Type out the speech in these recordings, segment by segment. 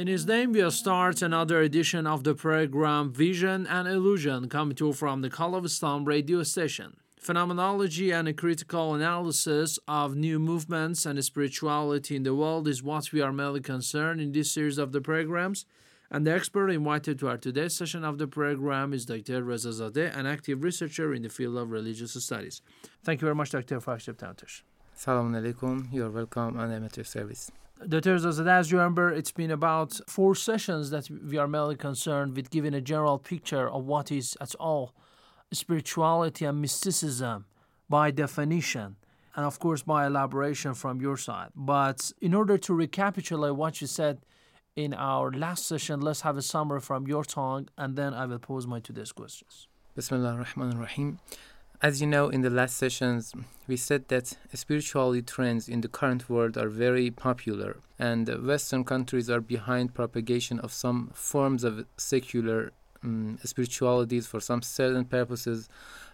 In His name, we'll start another edition of the program Vision and Illusion, coming to you from the Call of Islam radio station. Phenomenology and a critical analysis of new movements and spirituality in the world is what we are mainly concerned in this series of the programs. And the expert invited to our today's session of the program is Dr. Rezazadeh, an active researcher in the field of religious studies. Thank you very much, Dr. for accepting. Salam alaikum. You're welcome and I'm service. Dr. Zadeh, as you remember, it's been about four sessions that we are mainly concerned with giving a general picture of what is at all spirituality and mysticism by definition and of course by elaboration from your side. But in order to recapitulate what you said in our last session, let's have a summary from your tongue and then I will pose my today's questions. Bismillah ar-Rahman ar-Rahim. As you know, in the last sessions, we said that spirituality trends in the current world are very popular, and Western countries are behind propagation of some forms of secular um, spiritualities for some certain purposes,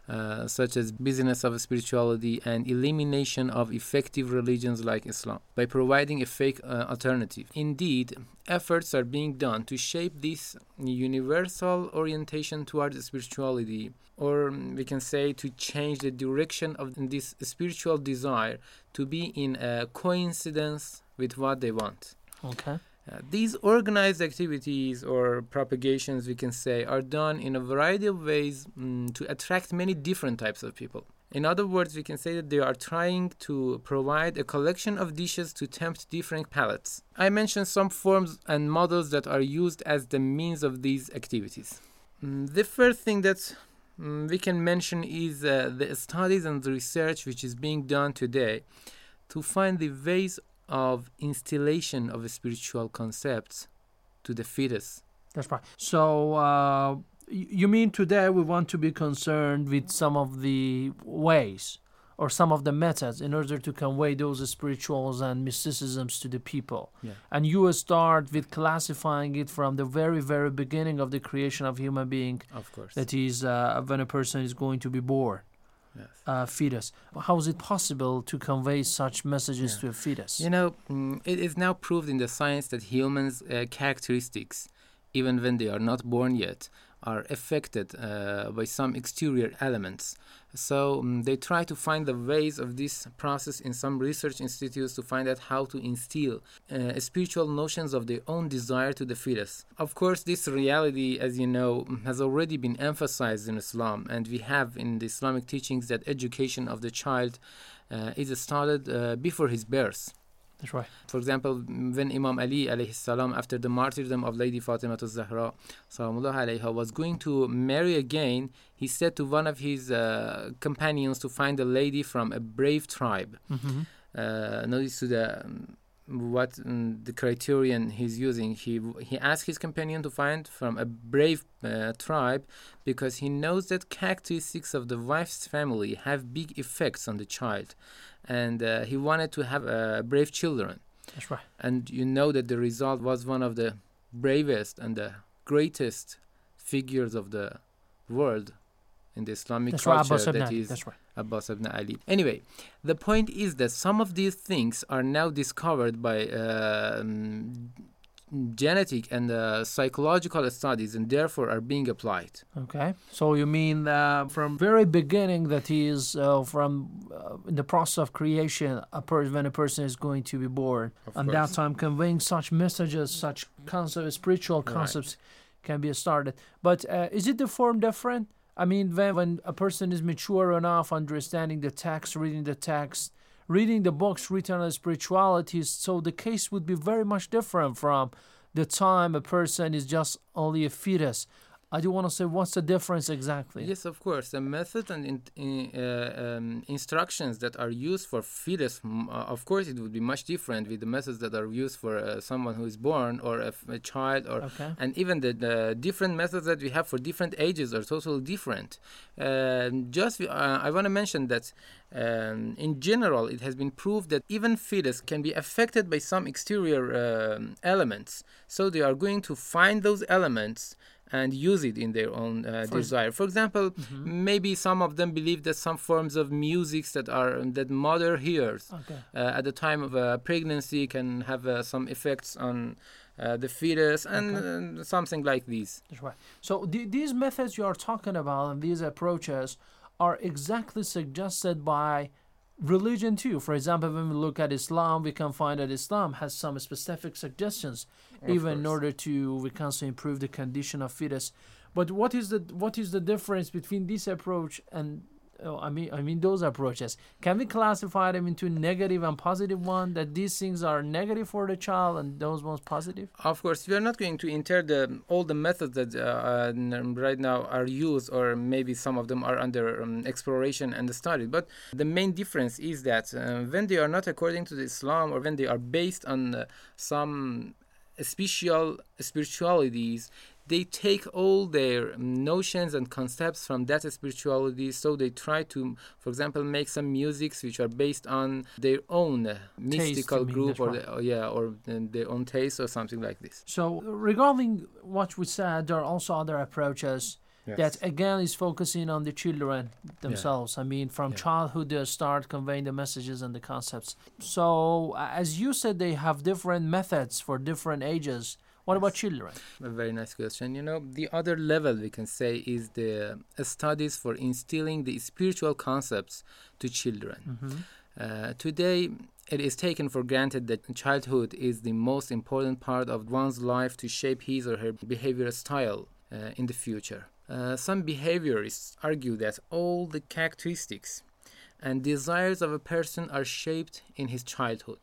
uh, such as business of spirituality and elimination of effective religions like Islam by providing a fake uh, alternative. Indeed, efforts are being done to shape this universal orientation towards spirituality, or we can say to change the direction of this spiritual desire to be in a coincidence with what they want. Okay. Uh, these organized activities or propagations, we can say, are done in a variety of ways mm, to attract many different types of people. In other words, we can say that they are trying to provide a collection of dishes to tempt different palates. I mentioned some forms and models that are used as the means of these activities. Mm, the first thing that mm, we can mention is uh, the studies and the research which is being done today to find the ways of installation of spiritual concepts to the fetus. That's right. So, uh, you mean today we want to be concerned with some of the ways or some of the methods in order to convey those spirituals and mysticisms to the people. Yeah. And you will start with classifying it from the very, very beginning of the creation of human being. Of course. That is uh, when a person is going to be born. Yes. Uh, fetus. How is it possible to convey such messages Yeah. to a fetus? You know, mm, it is now proved in the science that humans' uh, characteristics, even when they are not born yet, are affected uh, by some exterior elements. So mm, they try to find the ways of this process in some research institutes to find out how to instill uh, spiritual notions of their own desire to the fetus. Of course, this reality, as you know, has already been emphasized in Islam, and we have in the Islamic teachings that education of the child uh, is started uh, before his birth. That's right. For example, when Imam Ali alayhi salam, after the martyrdom of Lady Fatima to Zahra alayha, was going to marry again, he said to one of his uh, companions to find a lady from a brave tribe. Mm-hmm. Uh, notice to the um, what um, the criterion he's using. He he asked his companion to find from a brave uh, tribe because he knows that characteristics of the wife's family have big effects on the child, and uh, he wanted to have uh, brave children. That's right. And you know that the result was one of the bravest and the greatest figures of the world in the Islamic That's culture. That is That's right. Abbas ibn Ali. Anyway, the point is that some of these things are now discovered by um, genetic and uh, psychological studies and therefore are being applied. Okay, so you mean uh, from very beginning that he is uh, from uh, in the process of creation, a per- when a person is going to be born, Of and that time conveying such messages, such concepts, spiritual Right. concepts can be started. But uh, is it the form different? I mean, when when a person is mature enough, understanding the text, reading the text, reading the books written on spirituality, so the case would be very much different from the time a person is just only a fetus. I do want to say, what's the difference exactly? Yes, of course. The method and in, in, uh, um, instructions that are used for fetus, uh, of course, it would be much different with the methods that are used for uh, someone who is born or a, f- a child, or Okay. and even the, the different methods that we have for different ages are totally different. Um just, uh, I want to mention that um, in general, it has been proved that even fetus can be affected by some exterior um, elements. So they are going to find those elements and use it in their own uh, For- desire. For example, maybe some of them believe that some forms of music that are that mother hears Okay. uh, at the time of uh, pregnancy can have uh, some effects on uh, the fetus and uh, something like these. That's right. So the, these methods you are talking about and these approaches are exactly suggested by religion too. For example, when we look at Islam, we can find that Islam has some specific suggestions, Of even in order to we can say improve the condition of fetus. But what is the what is the difference between this approach and oh, I mean I mean those approaches? Can we classify them into negative and positive one? That these things are negative for the child and those ones positive? Of course, we are not going to enter the all the methods that uh, right now are used, or maybe some of them are under um, exploration and study. But the main difference is that uh, when they are not according to the Islam, or when they are based on uh, some special spiritualities, they take all their notions and concepts from that spirituality. So they try to, for example, make some musics which are based on their own mystical mean, group, that's or right. the, or yeah, or their own taste, or something like this. So regarding what we said, there are also other approaches that again is focusing on the children themselves. I mean, from Yeah. childhood they start conveying the messages and the concepts. So as you said, they have different methods for different ages. What about children? A very nice question. You know, the other level we can say is the uh, studies for instilling the spiritual concepts to children. Uh, today, it is taken for granted that childhood is the most important part of one's life to shape his or her behavior style uh, in the future. Uh, some behaviorists argue that all the characteristics and desires of a person are shaped in his childhood.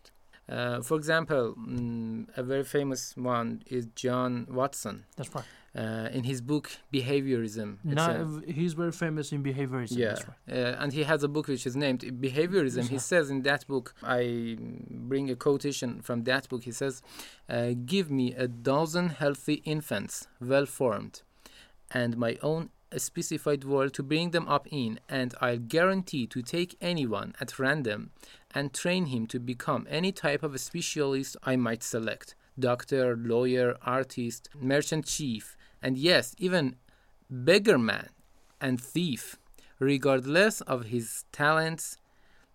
Uh, for example, mm, a very famous one is John Watson. That's right. Uh, in his book Behaviorism, Now, he's very famous in behaviorism. yeah, That's right. uh, and he has a book which is named Behaviorism. He says in that book, I bring a quotation from that book. He says, uh, "Give me a dozen healthy infants, well formed, and my own specified world to bring them up in, and I'll guarantee to take anyone at random and train him to become any type of a specialist I might select." Doctor, lawyer, artist, merchant chief, and yes, even beggar man and thief, regardless of his talents,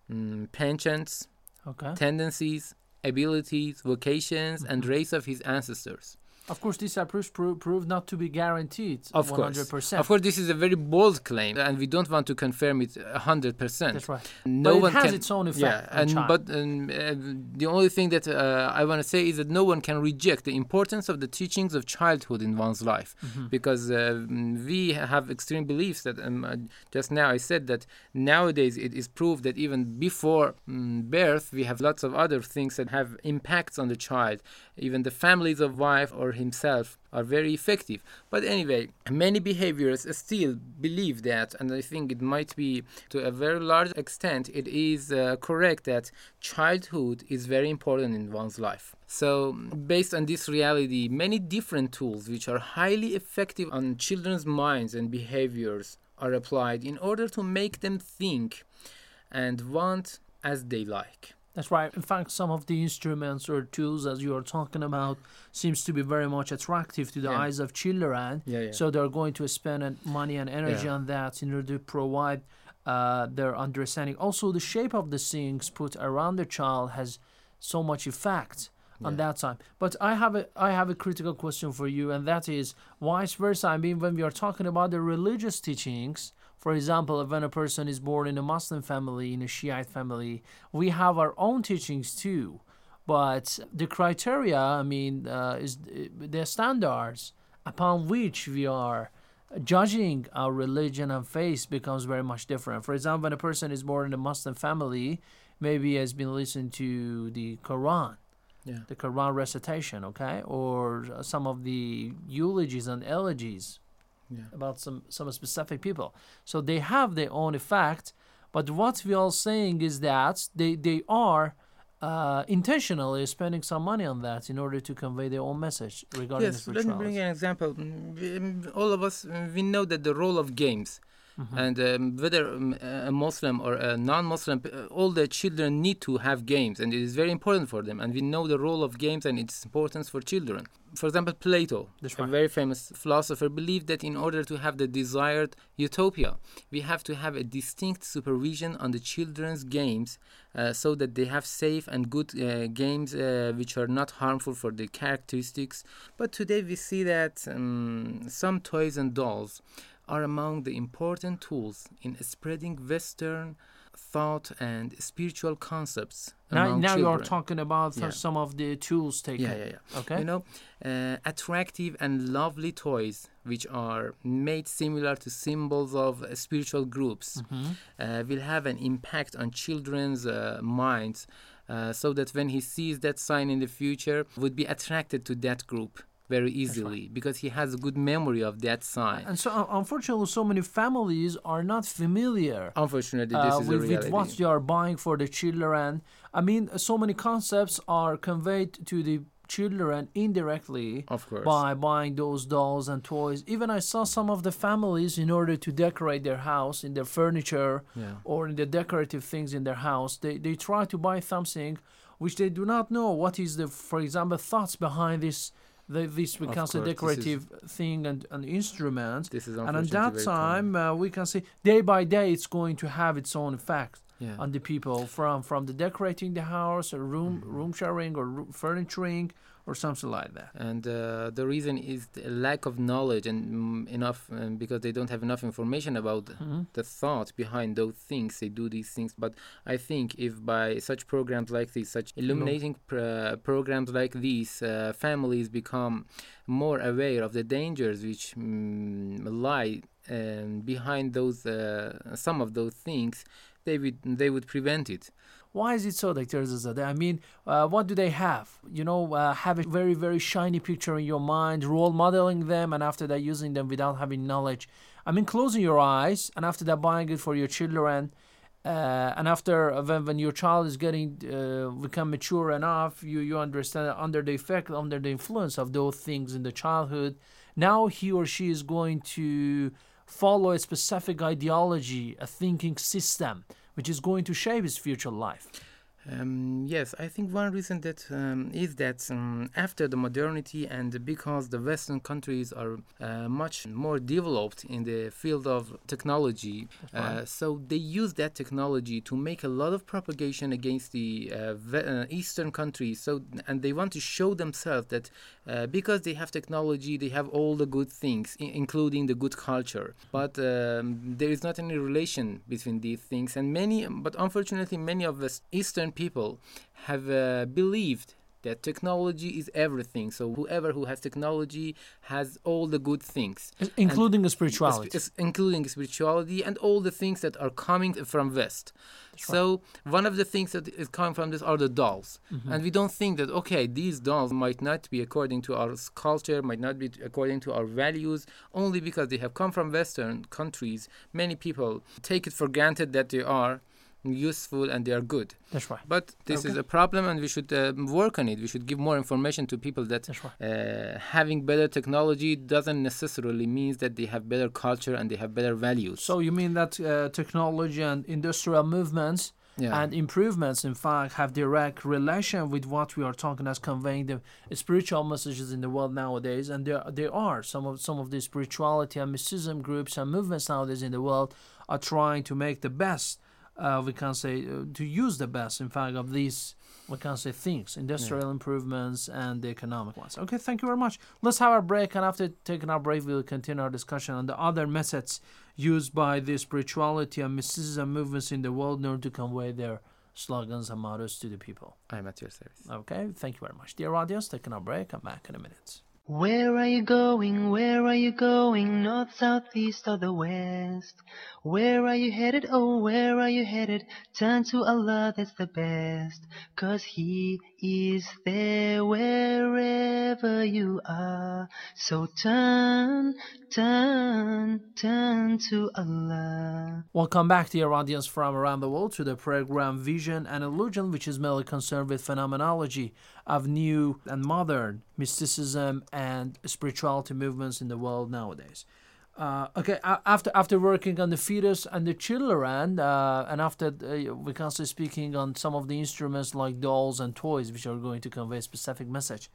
mm, penchants, Okay. tendencies, abilities, vocations, and race of his ancestors. Of course, this approach pro- proved not to be guaranteed. Of 100%. course, of course, this is a very bold claim, and we don't want to confirm it hundred percent. That's right. No But it one has can, its own effect Yeah, and child. but um, uh, the only thing that uh, I want to say is that no one can reject the importance of the teachings of childhood in one's life, Mm-hmm. because uh, we have extreme beliefs that um, uh, just now I said that nowadays it is proved that even before mm, birth we have lots of other things that have impacts on the child. Even the families of wife or himself are very effective. But anyway, many behaviors still believe that, and I think it might be to a very large extent, it is uh, correct that childhood is very important in one's life. So, based on this reality, many different tools which are highly effective on children's minds and behaviors are applied in order to make them think and want as they like. That's right. In fact, some of the instruments or tools, as you are talking about, seems to be very much attractive to the Yeah. eyes of children. Yeah, yeah. So they're going to spend money and energy on that in order to provide uh, their understanding. Also, the shape of the things put around the child has so much effect on that time. But I have a I have a critical question for you, and that is vice versa. I mean, when we are talking about the religious teachings, for example, when a person is born in a Muslim family, in a Shiite family, we have our own teachings too. But the criteria, I mean, uh, is the standards upon which we are judging our religion and faith becomes very much different. For example, when a person is born in a Muslim family, maybe has been listening to the Quran, Yeah. the Quran recitation, okay, or some of the eulogies and elegies Yeah. about some some specific people. So they have their own effect. But what we are saying is that they they are. Uh, intentionally spending some money on that in order to convey their own message regarding Yes, the let me bring an example. All of us, we know that the role of games, Mm-hmm. and um, whether um, a Muslim or a non-Muslim, uh, all the children need to have games, and it is very important for them. And we know the role of games and its importance for children. For example, Plato, a very famous philosopher, believed that in order to have the desired utopia, we have to have a distinct supervision on the children's games, uh, so that they have safe and good uh, games uh, which are not harmful for the characteristics. But today we see that um, some toys and dolls are among the important tools in spreading Western thought and spiritual concepts. Now, now you are talking about Yeah. some of the tools taken. Yeah, yeah, yeah. Okay. You know, uh, attractive and lovely toys which are made similar to symbols of uh, spiritual groups Mm-hmm. uh, will have an impact on children's uh, minds uh, so that when he sees that sign in the future would be attracted to that group very easily because he has a good memory of that sign. And so, uh, unfortunately, so many families are not familiar Unfortunately, this uh, is with, with what they are buying for the children. I mean, so many concepts are conveyed to the children indirectly Of course. by buying those dolls and toys. Even I saw some of the families, in order to decorate their house, in their furniture, Yeah. or in the decorative things in their house, they, they try to buy something which they do not know what is the, for example, thoughts behind this. The, this becomes course, a decorative thing and an instrument. This is and at that time, uh, we can see day by day it's going to have its own effect Yeah. on the people from from the decorating the house, or room Mm-hmm. room sharing, or ro- furnituring, or something like that. and uh, the reason is the lack of knowledge and mm, enough um, because they don't have enough information about Mm-hmm. the thought behind those things they do these things but i think if by such programs like these such illuminating pr- programs like these uh, families become more aware of the dangers which mm, lie um, behind those uh, some of those things they would they would prevent it Why is it so, Dr. Zazadeh? I mean, uh, what do they have? You know, uh, have a very, very shiny picture in your mind, role modeling them, and after that, using them without having knowledge. I mean, closing your eyes, and after that, buying it for your children. Uh, and after, uh, when, when your child is getting, uh, become mature enough, you, you understand under the effect, under the influence of those things in the childhood, now he or she is going to follow a specific ideology, a thinking system, which is going to shape his future life. Um, yes, I think one reason that um, is that um, after the modernity and because the Western countries are uh, much more developed in the field of technology, uh, so they use that technology to make a lot of propagation against the uh, uh, Eastern countries. So and they want to show themselves that uh, because they have technology, they have all the good things, including the good culture. But um, there is not any relation between these things, and many, but unfortunately, many of us Eastern people have uh, believed that technology is everything. So whoever who has technology has all the good things, including And- spirituality. including spirituality and all the things that are coming from West. So one of the things that is coming from this are the dolls, Mm-hmm. and we don't think that okay, these dolls might not be according to our culture, might not be according to our values, only because they have come from Western countries. Many people take it for granted that they are useful and they are good. That's right. But this is a problem, and we should uh, work on it. We should give more information to people that That's right. uh, having better technology doesn't necessarily means that they have better culture and they have better values. So you mean that uh, technology and industrial movements Yeah. and improvements, in fact, have direct relation with what we are talking as conveying the spiritual messages in the world nowadays, and there there are some of some of the spirituality and mysticism groups and movements nowadays in the world are trying to make the best. Uh, we can say uh, to use the best, in fact, of these we can say things, industrial improvements and the economic ones. Okay, thank you very much. Let's have our break, and after taking our break, we'll continue our discussion on the other methods used by the spirituality and mysticism movements in the world in order to convey their slogans and mottos to the people. I'm at your service. Okay, thank you very much. Dear audience, taking our break. I'm back in a minute. Where are you going? Where are you going? North, south, east, or the west? Where are you headed? Oh, where are you headed? Turn to Allah, that's the best. Cause He is there wherever you are. So turn, turn, turn to Allah. Welcome back, to dear audience from around the world, to the program Vision and Illusion, which is mainly concerned with phenomenology of new and modern mysticism and spirituality movements in the world nowadays. Uh, okay, after after working on the fetus and the children, uh, and after uh, we can say speaking on some of the instruments like dolls and toys, which are going to convey a specific message.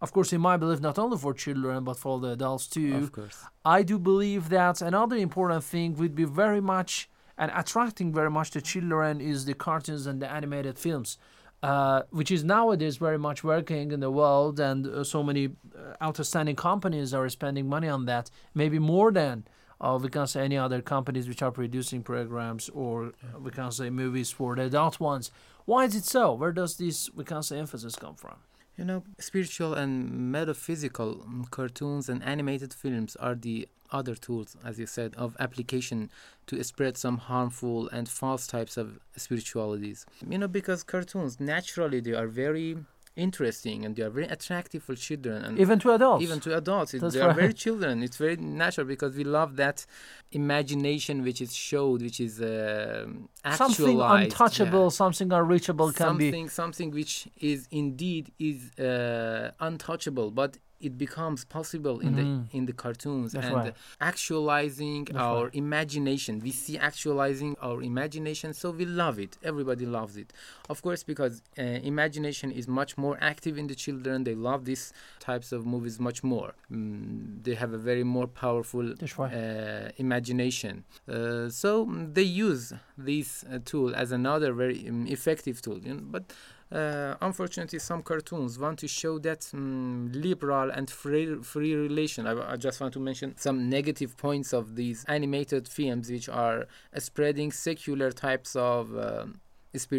Of course, in my belief, not only for children but for the adults too. Of course. I do believe that another important thing would be very much and attracting very much the children is the cartoons and the animated films, uh, which is nowadays very much working in the world, and uh, so many uh, outstanding companies are spending money on that, maybe more than. Uh, we can say any other companies which are producing programs or uh, we can say movies for the adult ones. Why is it so? Where does this we can say emphasis come from? You know, spiritual and metaphysical cartoons and animated films are the other tools, as you said, of application to spread some harmful and false types of spiritualities. You know, because cartoons naturally they are very interesting and they are very attractive for children and Even to adults. even to adults. It, they are very children. It's very natural because we love that imagination which is showed which is uh, something untouchable, yeah. something unreachable can be something something which is indeed is uh, untouchable. But it becomes possible in Mhm. the in the cartoons That's and right. actualizing That's our right. imagination we see actualizing our imagination so we love it everybody loves it of course because uh, imagination is much more active in the children they love these types of movies much more mm, they have a very more powerful right. uh, imagination. Uh, so mm, they use this uh, tool as another very um, effective tool. You know, but uh, unfortunately, some cartoons want to show that mm, liberal and free, free relation. I, I just want to mention some negative points of these animated films, which are uh, spreading secular types of. um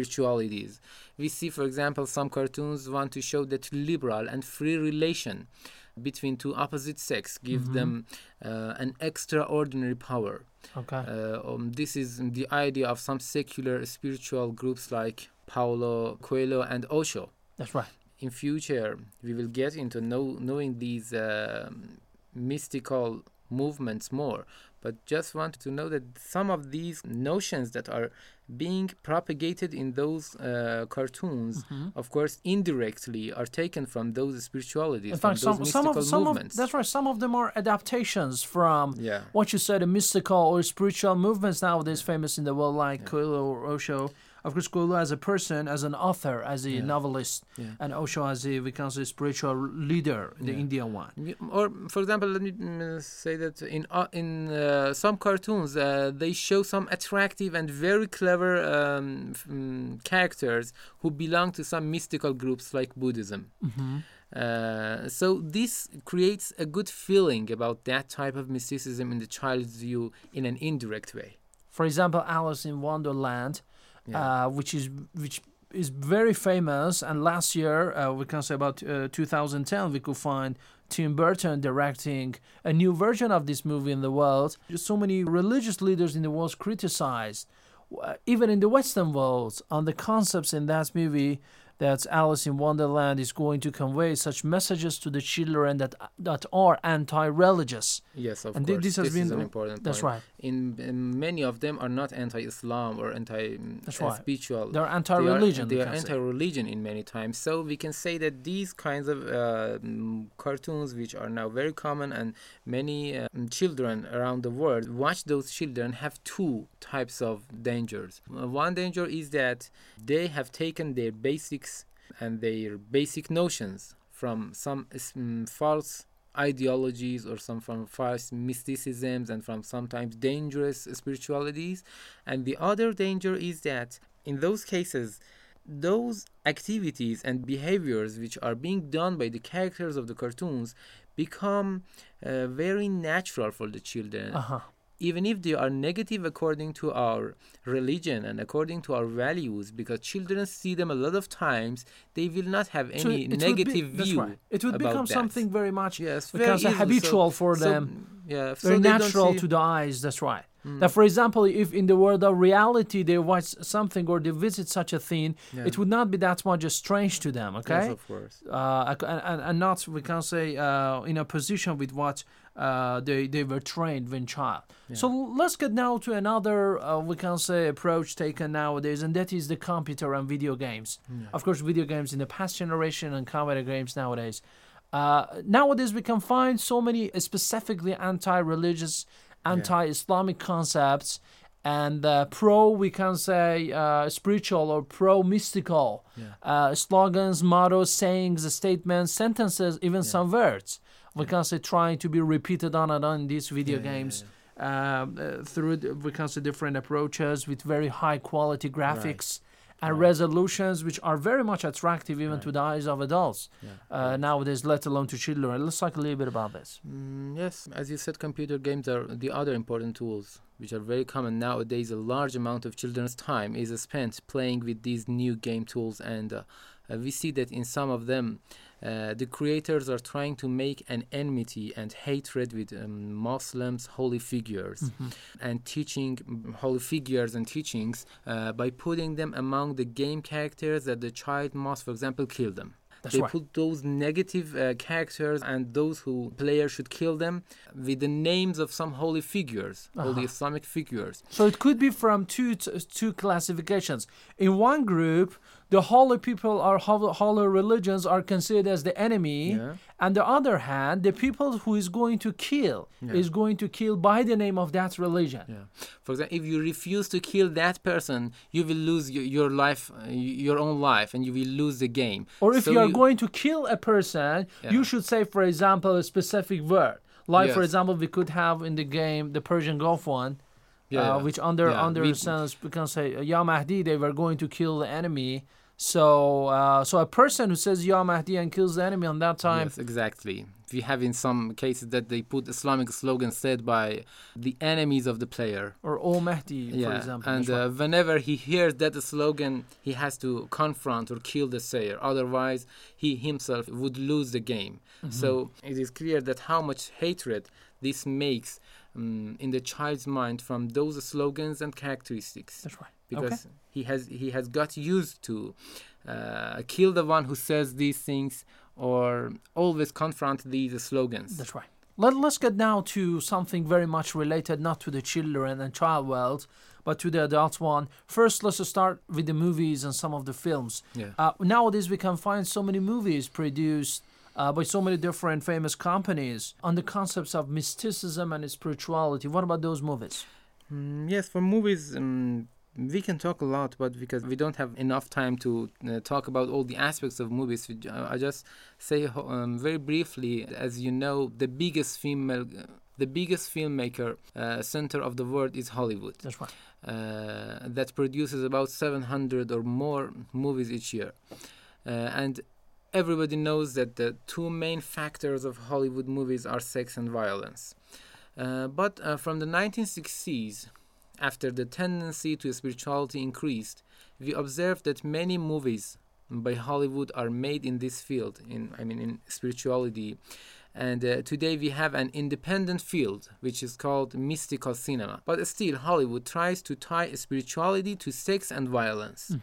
spiritualities. We see, for example, some cartoons want to show that liberal and free relation between two opposite sex give Mhm. them uh, an extraordinary power. okay. Uh, um, this is the idea of some secular spiritual groups like Paulo Coelho and Osho. That's right. In future, we will get into know, knowing these um mystical movements more. But just want to know that some of these notions that are being propagated in those uh, cartoons, Mhm. of course, indirectly are taken from those spiritualities, In from fact, those some some mystical of some of movements. that's right. Some of them are adaptations from yeah. what you said, the mystical or spiritual movements nowadays famous in the world, like Yeah. Coelho or Osho. Of course, as a person, as an author, as a Yeah. novelist, Yeah. and Osho as a we can say spiritual leader, the Yeah. Indian one. Or, for example, let me mm, say that in uh, in uh, some cartoons uh, they show some attractive and very clever um, mm, characters who belong to some mystical groups like Buddhism. Mm-hmm. Uh, so this creates a good feeling about that type of mysticism in the child's view in an indirect way. For example, Alice in Wonderland, Yeah. uh, which is which is very famous. And last year, uh, we can say about uh, 2010, we could find Tim Burton directing a new version of this movie in the world. So many religious leaders in the world criticized, uh, even in the Western world, on the concepts in that movie that Alice in Wonderland is going to convey such messages to the children that that are anti-religious. Yes, of And course. this has is been- an important That's point. right. In, in many of them are not anti-Islam or That's right. anti-spiritual. They're anti-religion. They are, they are anti-religion in many times. So we can say that these kinds of uh, mm, cartoons, which are now very common, and many uh, mm, children around the world watch those children, have two types of dangers. Uh, One danger is that they have taken their basics and their basic notions from some mm, false ideologies or some from false mysticisms and from sometimes dangerous spiritualities and the other danger is that in those cases those activities and behaviors which are being done by the characters of the cartoons become uh, very natural for the children Uh-huh. Even if they are negative according to our religion and according to our values because children see them a lot of times they will not have So any it would be- negative that's view right. It would become that. something very much yes we very say. So- habitual for so, them. yeah very natural to the eyes. That's right. That, for example, if in the world of reality they watch something or they visit such a thing, Yeah. it would not be that much strange to them. Okay. yes of course uh, and, and, and not we can say uh, in a position with what uh, they they were trained when child. So let's get now to another uh, we can say approach taken nowadays, and that is the computer and video games. Of course, video games in the past generation and computer games nowadays. Uh, nowadays, we can find so many specifically anti-religious, anti-Islamic concepts and uh, pro we can say uh, spiritual or pro mystical uh, slogans mottos sayings statements sentences even some words we can say trying to be repeated on and on in these video games Um, uh, through we can say different approaches with very high quality graphics and resolutions which are very much attractive even to the eyes of adults. Uh, nowadays let alone to children. Let's talk a little bit about this. Mm, yes, as you said, computer games are the other important tools which are very common nowadays. A large amount of children's time is spent playing with these new game tools, and uh, uh, we see that in some of them, uh, the creators are trying to make an enmity and hatred with um, Muslims' holy figures and teaching holy figures and teachings uh, by putting them among the game characters that the child must, for example, kill them. That's they right. put those negative uh, characters and those who players should kill them with the names of some holy figures, holy Islamic figures. So it could be from two t- two classifications. In one group, the holy people or holy religions are considered as the enemy, Yeah. and the other hand, the people who is going to kill is going to kill by the name of that religion. Yeah. For example, if you refuse to kill that person, you will lose your, your life, uh, your own life, and you will lose the game. Or if So you are going to kill a person, you should say, for example, a specific word. Like, for example, we could have in the game the Persian Gulf one, Yeah, uh, yeah. which under Yeah, under we- sense we can say Ya Mahdi they were going to kill the enemy. So uh, so a person who says Ya Mahdi and kills the enemy on that time, Yes, exactly. We have in some cases that they put Islamic slogans said by the enemies of the player. or O Mahdi, for example. and uh, whenever he hears that slogan, he has to confront or kill the sayer. Otherwise, he himself would lose the game. Mm-hmm. So it is clear that how much hatred this makes um, in the child's mind from those slogans and characteristics. that's right. Because okay. He has he has got used to uh, kill the one who says these things or always confront these slogans. That's right. Let, let's get now to something very much related not to the children and child world, but to the adult one. First, let's start with the movies and some of the films. Yeah. Uh, nowadays, we can find so many movies produced uh, by so many different famous companies on the concepts of mysticism and spirituality. What about those movies? Mm, yes, for movies, um, we can talk a lot, but because we don't have enough time to uh, talk about all the aspects of movies, I just say um, very briefly. As you know, the biggest female, the biggest filmmaker uh, center of the world is Hollywood. That's right. uh, that produces about 700 or more movies each year. Uh, and everybody knows that the two main factors of Hollywood movies are sex and violence. Uh, but uh, from the 1960s, after the tendency to spirituality increased, we observed that many movies by Hollywood are made in this field, in I mean in spirituality. And uh, today we have an independent field which is called mystical cinema. But still, Hollywood tries to tie spirituality to sex and violence.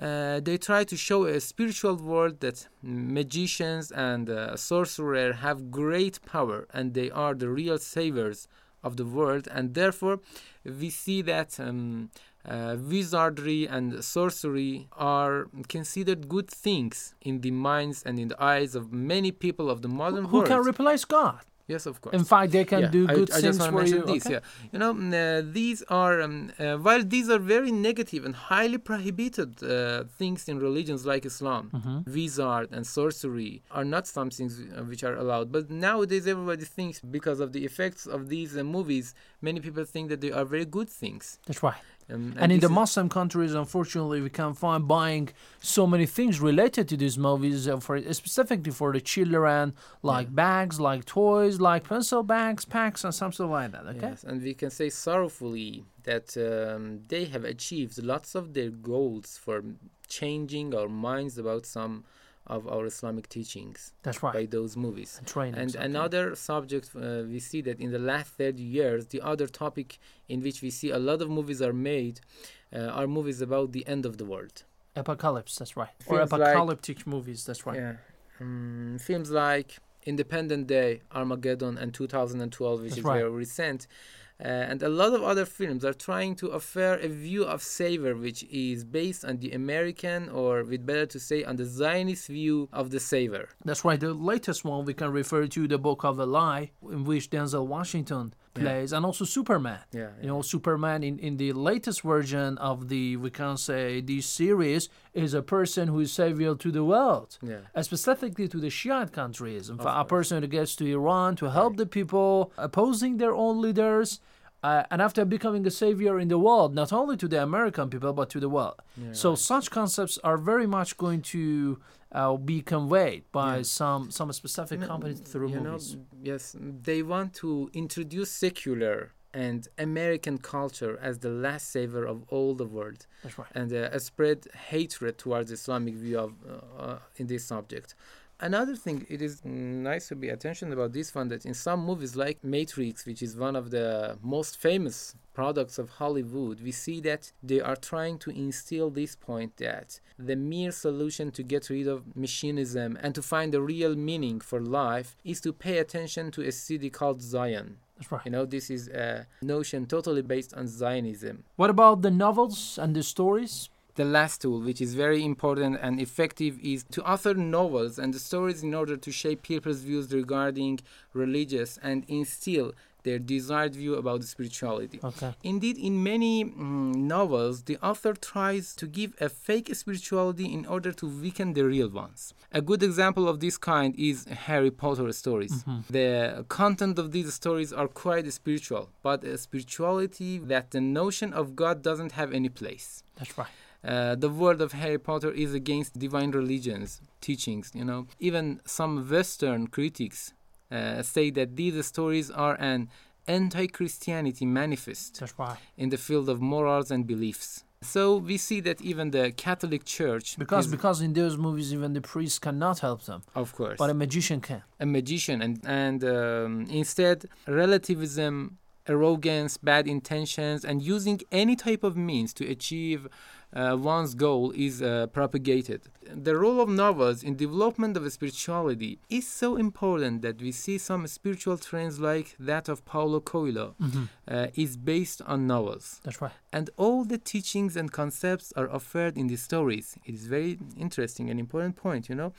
Uh, they try to show a spiritual world that magicians and uh, sorcerers have great power and they are the real saviors of the world, and therefore we see that um, uh, wizardry and sorcery are considered good things in the minds and in the eyes of many people of the modern Who world. Who can replace God? Yes, of course. In fact, they can Yeah, do good I, things just for you. this. okay? Yeah, you know, mm, uh, these are um, uh, while these are very negative and highly prohibited uh, things in religions like Islam, Mm-hmm. wizard and sorcery are not some things uh, which are allowed. But nowadays, everybody thinks because of the effects of these uh, movies, many people think that they are very good things. That's right. Um, And in the Muslim countries, unfortunately, we can find buying so many things related to these movies, uh, for specifically for the children, like bags, like toys, like pencil bags, packs, and something like that. Okay. Yes, and we can say sorrowfully that um, they have achieved lots of their goals for changing our minds about some of our Islamic teachings That's right. by those movies. And trainings, And another subject, uh, we see that in the last 30 years, the other topic in which we see a lot of movies are made uh, are movies about the end of the world. Apocalypse. That's right. Or Films like- apocalyptic movies. That's right. Yeah. Um, films like Independent Day, Armageddon, and 2012, which That's is right. very recent. Uh, and a lot of other films are trying to offer a view of Savior which is based on the American, or with better to say, on the Zionist view of the Savior. That's right. The latest one we can refer to the Book of Eli, in which Denzel Washington plays, and also Superman. Yeah, You know, Superman in, in the latest version of the we can say this series is a person who is savior to the world. Yeah. Uh, specifically to the Shiite countries. In fact, a person who gets to Iran to help the people opposing their own leaders. Uh, and after becoming a savior in the world, not only to the American people but to the world. so such concepts are very much going to uh, be conveyed by some some specific companies through you movies. know, yes, they want to introduce secular and American culture as the last savior of all the world. That's right. And uh, spread hatred towards Islamic view of uh, uh, in this subject. Another thing, it is nice to be attention about this one that in some movies like Matrix, which is one of the most famous products of Hollywood, we see that they are trying to instill this point that the mere solution to get rid of machinism and to find the real meaning for life is to pay attention to a city called Zion. That's right. You know, this is a notion totally based on Zionism. What about the novels and the stories? The last tool, which is very important and effective, is to author novels and stories in order to shape people's views regarding religious and instill their desired view about spirituality. Okay. Indeed, in many mm, novels, the author tries to give a fake spirituality in order to weaken the real ones. A good example of this kind is Harry Potter stories. The content of these stories are quite spiritual, but a spirituality that the notion of God doesn't have any place. That's right. Uh, the word of Harry Potter is against divine religions, teachings, you know. Even some Western critics uh, say that these stories are an anti Christianity manifest in the field of morals and beliefs. So we see that even the Catholic Church, Because because in those movies even the priest cannot help them, of course, but a magician can. a magician, and and um, instead relativism, arrogance, bad intentions, and using any type of means to achieve one's goal is uh, propagated. The role of novels in development of spirituality is so important that we see some spiritual trends like that of Paulo Coelho uh, is based on novels That's right. and all the teachings and concepts are offered in the stories. It is very interesting and important point, you know.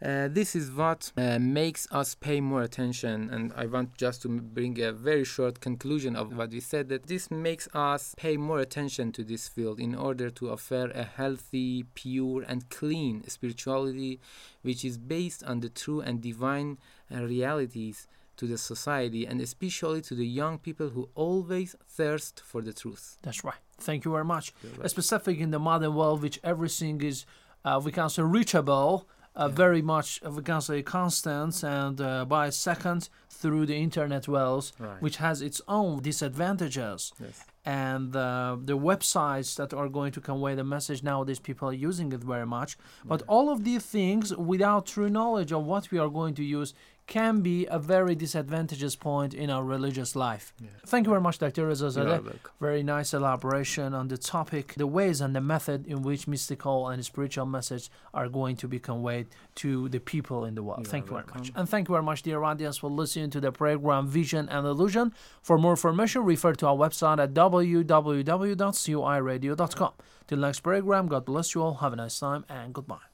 Uh, this is what uh, makes us pay more attention, and I want just to bring a very short conclusion of what we said. That this makes us pay more attention to this field in order to offer a healthy, pure, and clean spirituality, which is based on the true and divine uh, realities to the society, and especially to the young people who always thirst for the truth. That's right. Thank you very much. Specific in the modern world, which everything is, uh, we can say, reachable, uh, very much, uh, we can say, constant and uh, by second through the internet wells, Right. which has its own disadvantages. Yes. And uh, the websites that are going to convey the message nowadays, people are using it very much. But all of these things, without true knowledge of what we are going to use, can be a very disadvantageous point in our religious life. Thank you very much, Dr. Reza You are Zadeh. welcome. Very nice elaboration on the topic, the ways and the method in which mystical and spiritual message are going to be conveyed to the people in the world. You thank you very much. And thank you very much, dear audience, for listening to the program Vision and Illusion. For more information, refer to our website at www.coiradio.com. Till next program, God bless you all. Have a nice time and goodbye.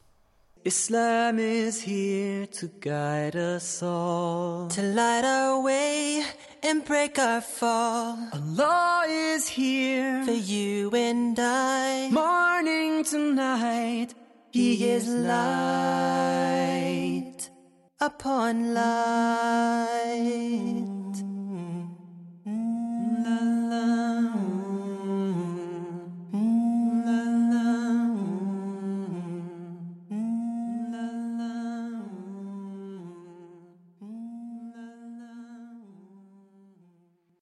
Islam is here to guide us all, to light our way and break our fall. Allah is here for you and I, morning to night. He is light upon light. Mm -hmm.